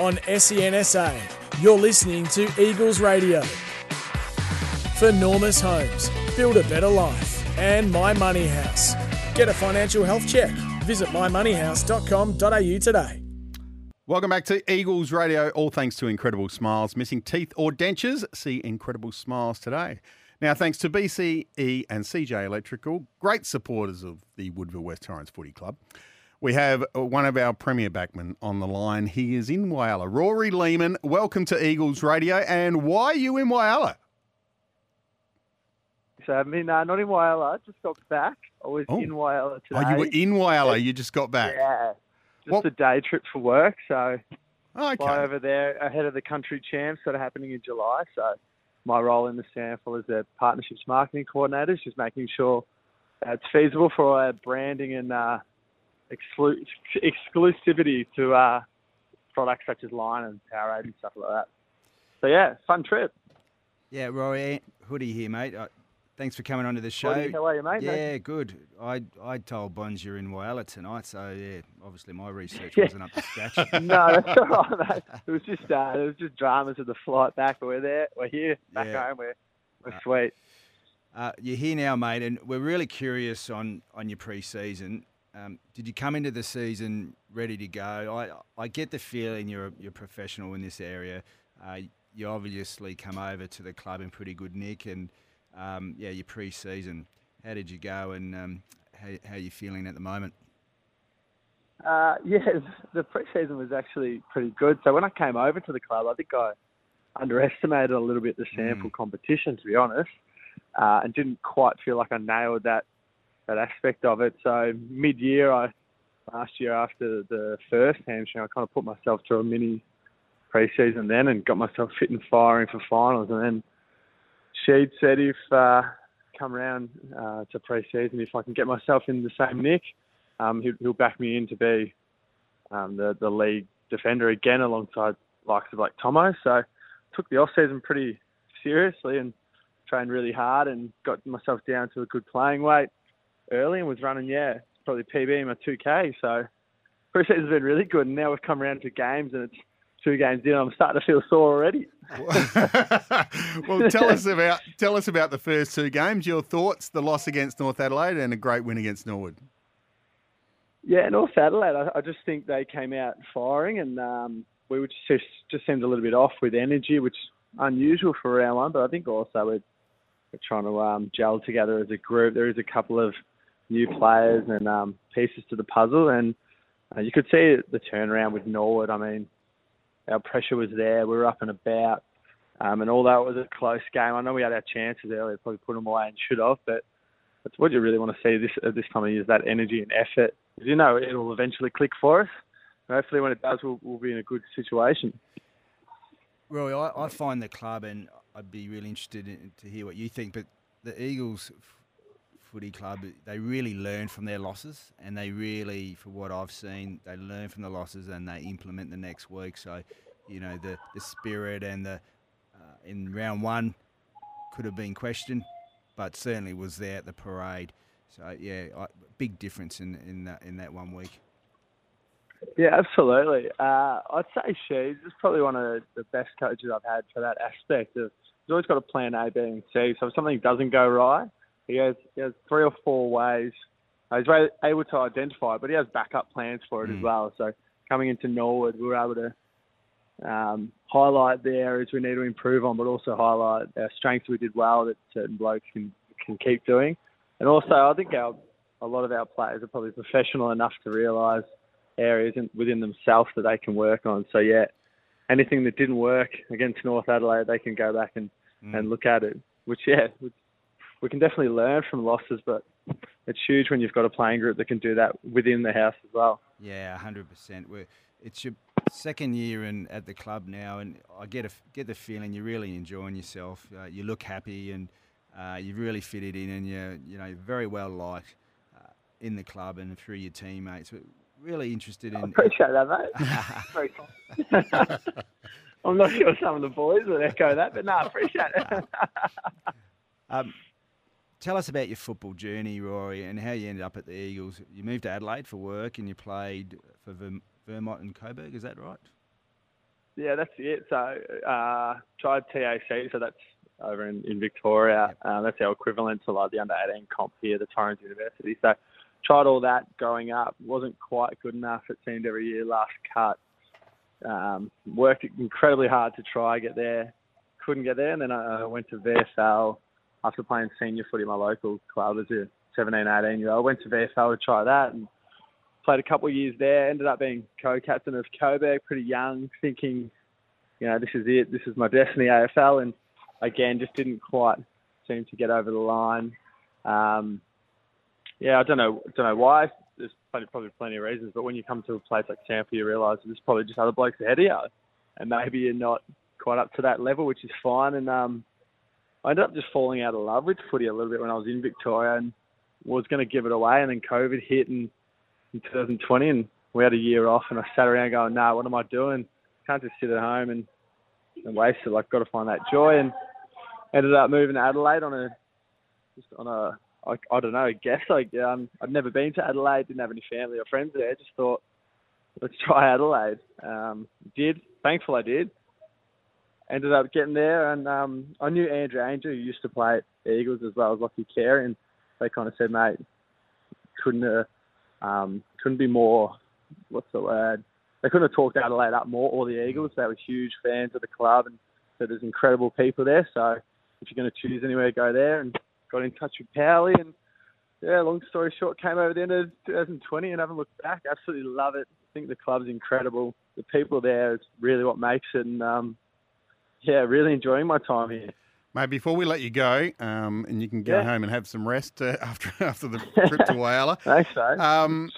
On SENSA, you're listening to Eagles Radio. For Normus Homes, build a better life. And My Money House. Get a financial health check. Visit mymoneyhouse.com.au today. Welcome back to Eagles Radio. All thanks to Incredible Smiles. Missing teeth or dentures? See Incredible Smiles today. Now, thanks to BCE and CJ Electrical, great supporters of the Woodville West Torrens Footy Club. We have uh, one of our premier backmen on the line. He is in Whyalla. Rory Lehmann, welcome to Eagles Radio. And why are you in Whyalla? So I mean, uh, not in Whyalla. Just got back. I was Oh. in Whyalla today. Oh, you were in Whyalla. You just got back. Yeah, just What- a day trip for work. So Oh, fly okay. over there ahead of the country champs that are happening in July. So my role in the SANFL is a partnerships marketing coordinator is just making sure it's feasible for our branding and uh, exclu- exclusivity to uh, products such as Line and Powerade and stuff like that. So yeah, fun trip. Yeah, Rory Hoodie here, mate. Uh, thanks for coming onto the show. Hoodie, how are you, mate? Yeah, good. I I told Bonds you're in Whyalla tonight, so yeah, obviously my research Yeah. wasn't up to scratch. no, that's all right, mate. It was just uh, it was just dramas of the flight back, but we're there, we're here, back Yeah. home, we're we're Uh, sweet. Uh, you're here now, mate, and we're really curious on, on your pre-season. Um, did you come into the season ready to go? I I get the feeling you're a, you're professional in this area. Uh, you obviously come over to the club in pretty good nick, and um, yeah, your pre-season. How did you go, and um, how how you feeling at the moment? Uh, yeah, the preseason was actually pretty good. So when I came over to the club, I think I underestimated a little bit the SANFL competition, to be honest, uh, and didn't quite feel like I nailed that that aspect of it. So mid-year, I last year after the first hamstring, I kind of put myself through a mini preseason then and got myself fit and firing for finals. And then Sheed said if uh, come around uh, to preseason, if I can get myself in the same nick, um, he'll, he'll back me in to be um, the the league defender again alongside likes of like Tomo. So took the off season pretty seriously and trained really hard and got myself down to a good playing weight early and was running yeah probably PB in my 2K. So preseason's been really good and now we've come around to games and it's two games in. I'm starting to feel sore already. well, tell us about tell us about the first two games. Your thoughts: the loss against North Adelaide and a great win against Norwood. Yeah, North Adelaide. I, I just think they came out firing, and um, we were just just seemed a little bit off with energy, which is unusual for round one. But I think also we're, we're trying to um, gel together as a group. There is a couple of new players and um, pieces to the puzzle, and uh, you could see the turnaround with Norwood. I mean, our pressure was there. We were up and about. Um, and although it was a close game, I know we had our chances earlier, probably put them away and should have, but that's what you really want to see this at this time of year is that energy and effort. 'Cause you know it'll eventually click for us. Hopefully, when it does, we'll, we'll be in a good situation. Roy, I, I find the club, and I'd be really interested in, to hear what you think, but the Eagles footy club, they really learn from their losses, and they really, for what I've seen, they learn from the losses and they implement the next week. So, you know, the, the spirit and the uh, in round one could have been questioned, but certainly was there at the parade. So, yeah, I, big difference in, in, that, in that one week. Yeah, absolutely. Uh, I'd say she's probably one of the best coaches I've had for that aspect of he's always got a plan A, B, and C. So if something doesn't go right, he has he has three or four ways. He's able to identify, it, but he has backup plans for it as Mm. well. So coming into Norwood, we were able to um, highlight the areas we need to improve on, but also highlight our strengths we did well that certain blokes can can keep doing. And also, I think our a lot of our players are probably professional enough to realise areas in, within themselves that they can work on. So yeah, anything that didn't work against North Adelaide, they can go back and, Mm. and look at it. Which yeah, which, we can definitely learn from losses, but it's huge when you've got a playing group that can do that within the house as well. Yeah, hundred percent. It's your second year in at the club now, and I get a, get the feeling you're really enjoying yourself. Uh, you look happy, and uh, you've really fitted in, and you're you know very well liked uh, in the club and through your teammates. We're Really interested in. I appreciate that, mate. Very. I'm not sure some of the boys would echo that, but no, I appreciate it. um, tell us about your football journey, Rory, and how you ended up at the Eagles. You moved to Adelaide for work, and you played for Verm- Vermont and Coburg. Is that right? Yeah, that's it. So uh, tried TAC, so that's over in, in Victoria. Yep. Uh, that's our equivalent to like the under 18 comp here, the Torrens University. So tried all that growing up. Wasn't quite good enough. It seemed every year. Last cut. Um, worked incredibly hard to try get there. Couldn't get there, and then I went to VFL after playing senior footy in my local club as a 17, 18 year old. I went to VFL to try that and played a couple of years there. Ended up being co-captain of Coburg, pretty young, thinking, you know, this is it. This is my destiny, AFL, and again, just didn't quite seem to get over the line. Um, yeah, I don't know, don't know why. There's plenty, probably plenty of reasons, but when you come to a place like Tampa, you realise there's probably just other blokes ahead of you, and maybe you're not quite up to that level, which is fine. And um, I ended up just falling out of love with footy a little bit when I was in Victoria and was going to give it away, and then COVID hit in, in 2020, and we had a year off, and I sat around going, "No, nah, what am I doing? Can't just sit at home and and waste it. Like, got to find that joy." And ended up moving to Adelaide on a just on a I, I don't know, I guess like um, I'd never been to Adelaide, didn't have any family or friends there. Just thought, let's try Adelaide. Um, did, thankful I did. Ended up getting there, and um, I knew Andrew Angel, who used to play at Eagles as well as Lockie Carey, and they kind of said, mate, couldn't uh, um, couldn't be more. What's the word? They couldn't have talked Adelaide up more, or the Eagles. They were huge fans of the club, and so there's incredible people there. So if you're going to choose anywhere, go there. And got in touch with Powley, and yeah, long story short, came over the end of 2020 and haven't looked back. Absolutely love it. I think the club's incredible. The people there is really what makes it, and um, yeah, really enjoying my time here. Mate, before we let you go, um, and you can go yeah. home and have some rest uh, after after the trip to Whyalla. Thanks, mate. Um,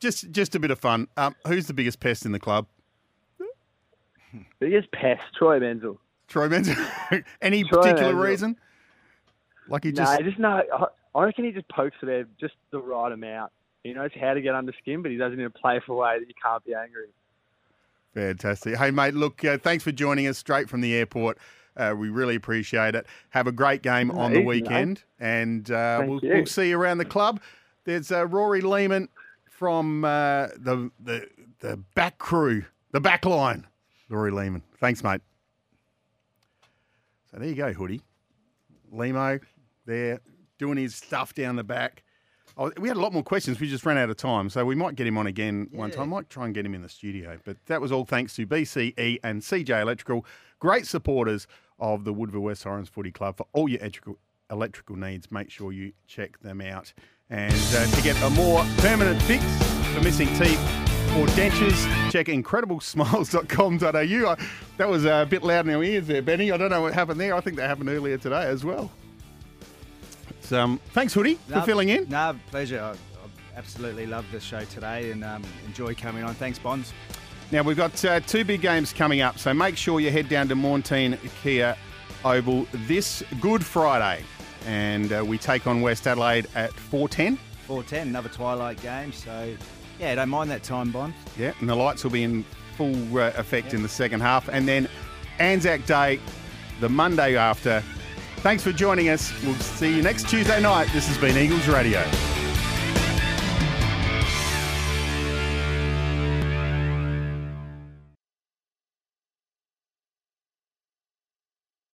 just just a bit of fun. Um, who's the biggest pest in the club? Biggest pest, Troy Menzel. Troy Menzel. Any Troy particular Menzel. reason? Like he just. No, just no. I reckon he just pokes it there just the right amount. He knows how to get under skin, but he doesn't in a playful way that you can't be angry. Fantastic. Hey, mate, look, uh, thanks for joining us straight from the airport. Uh, we really appreciate it. Have a great game on the weekend, and uh, we'll, we'll, see you around the club. There's uh, Rory Lehmann from uh, the, the the back crew, the back line. Rory Lehmann. Thanks, mate. So there you go, Hoodie. Limo there doing his stuff down the back. Oh, we had a lot more questions. We just ran out of time, so we might get him on again yeah. one time. I Might try and get him in the studio. But that was all thanks to BCE and CJ Electrical, great supporters of the Woodville West Torrens Footy Club for all your electrical electrical needs. Make sure you check them out. And uh, to get a more permanent fix for missing teeth or dentures, check incrediblesmiles.com.au. That was a bit loud in our ears there, Benny. I don't know what happened there. I think that happened earlier today as well. Um, thanks, Hoodie, no, for filling in. No, pleasure. I, I absolutely love the show today and um, enjoy coming on. Thanks, Bonds. Now, we've got uh, two big games coming up, so make sure you head down to Maughan Thiem Kia Oval this Good Friday. And uh, we take on West Adelaide at 4.10. 4.10, another twilight game. So, yeah, don't mind that time, Bond. Yeah, and the lights will be in full uh, effect yep. in the second half. And then Anzac Day, the Monday after, Thanks for joining us. We'll see you next Tuesday night. This has been Eagles Radio.